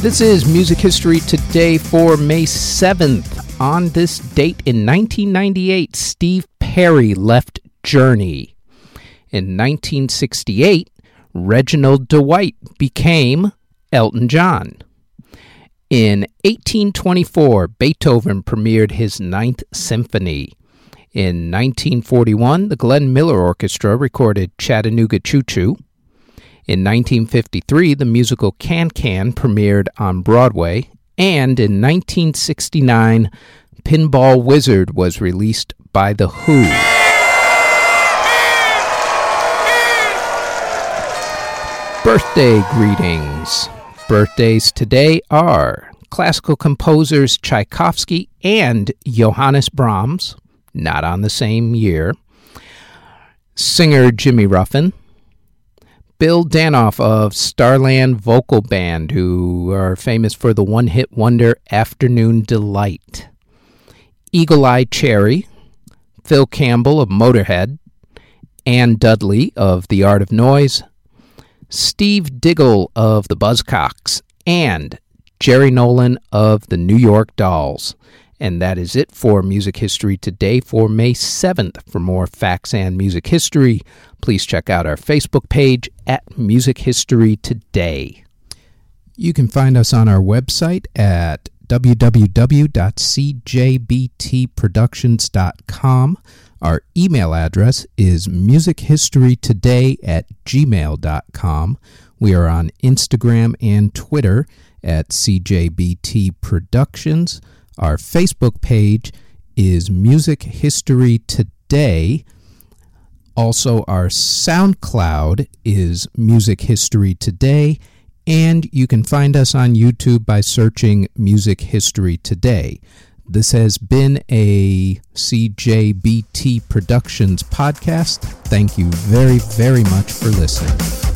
This is Music History Today for May 7th. On this date in 1998, Steve Perry left Journey. In 1968, Reginald Dwight became Elton John. In 1824, Beethoven premiered his Ninth Symphony. In 1941, the Glenn Miller Orchestra recorded Chattanooga Choo Choo. In 1953, the musical Can Can premiered on Broadway, and in 1969, Pinball Wizard was released by The Who. Birthday greetings. Birthdays today are classical composers Tchaikovsky and Johannes Brahms, not on the same year. Singer Jimmy Ruffin, Bill Danoff of Starland Vocal Band, who are famous for the one hit wonder Afternoon Delight. Eagle Eye Cherry, Phil Campbell of Motorhead, Anne Dudley of The Art of Noise, Steve Diggle of the Buzzcocks, and Jerry Nolan of the New York Dolls. And that is it for Music History Today for May 7th. For more facts and music history, please check out our Facebook page at Music History Today. You can find us on our website at www.cjbtproductions.com. Our email address is musichistorytoday at gmail.com. We are on Instagram and Twitter at CJBT Productions. Our Facebook page is Music History Today. Also, our SoundCloud is Music History Today. And you can find us on YouTube by searching Music History Today. This has been a CJBT Productions podcast. Thank you very, very much for listening.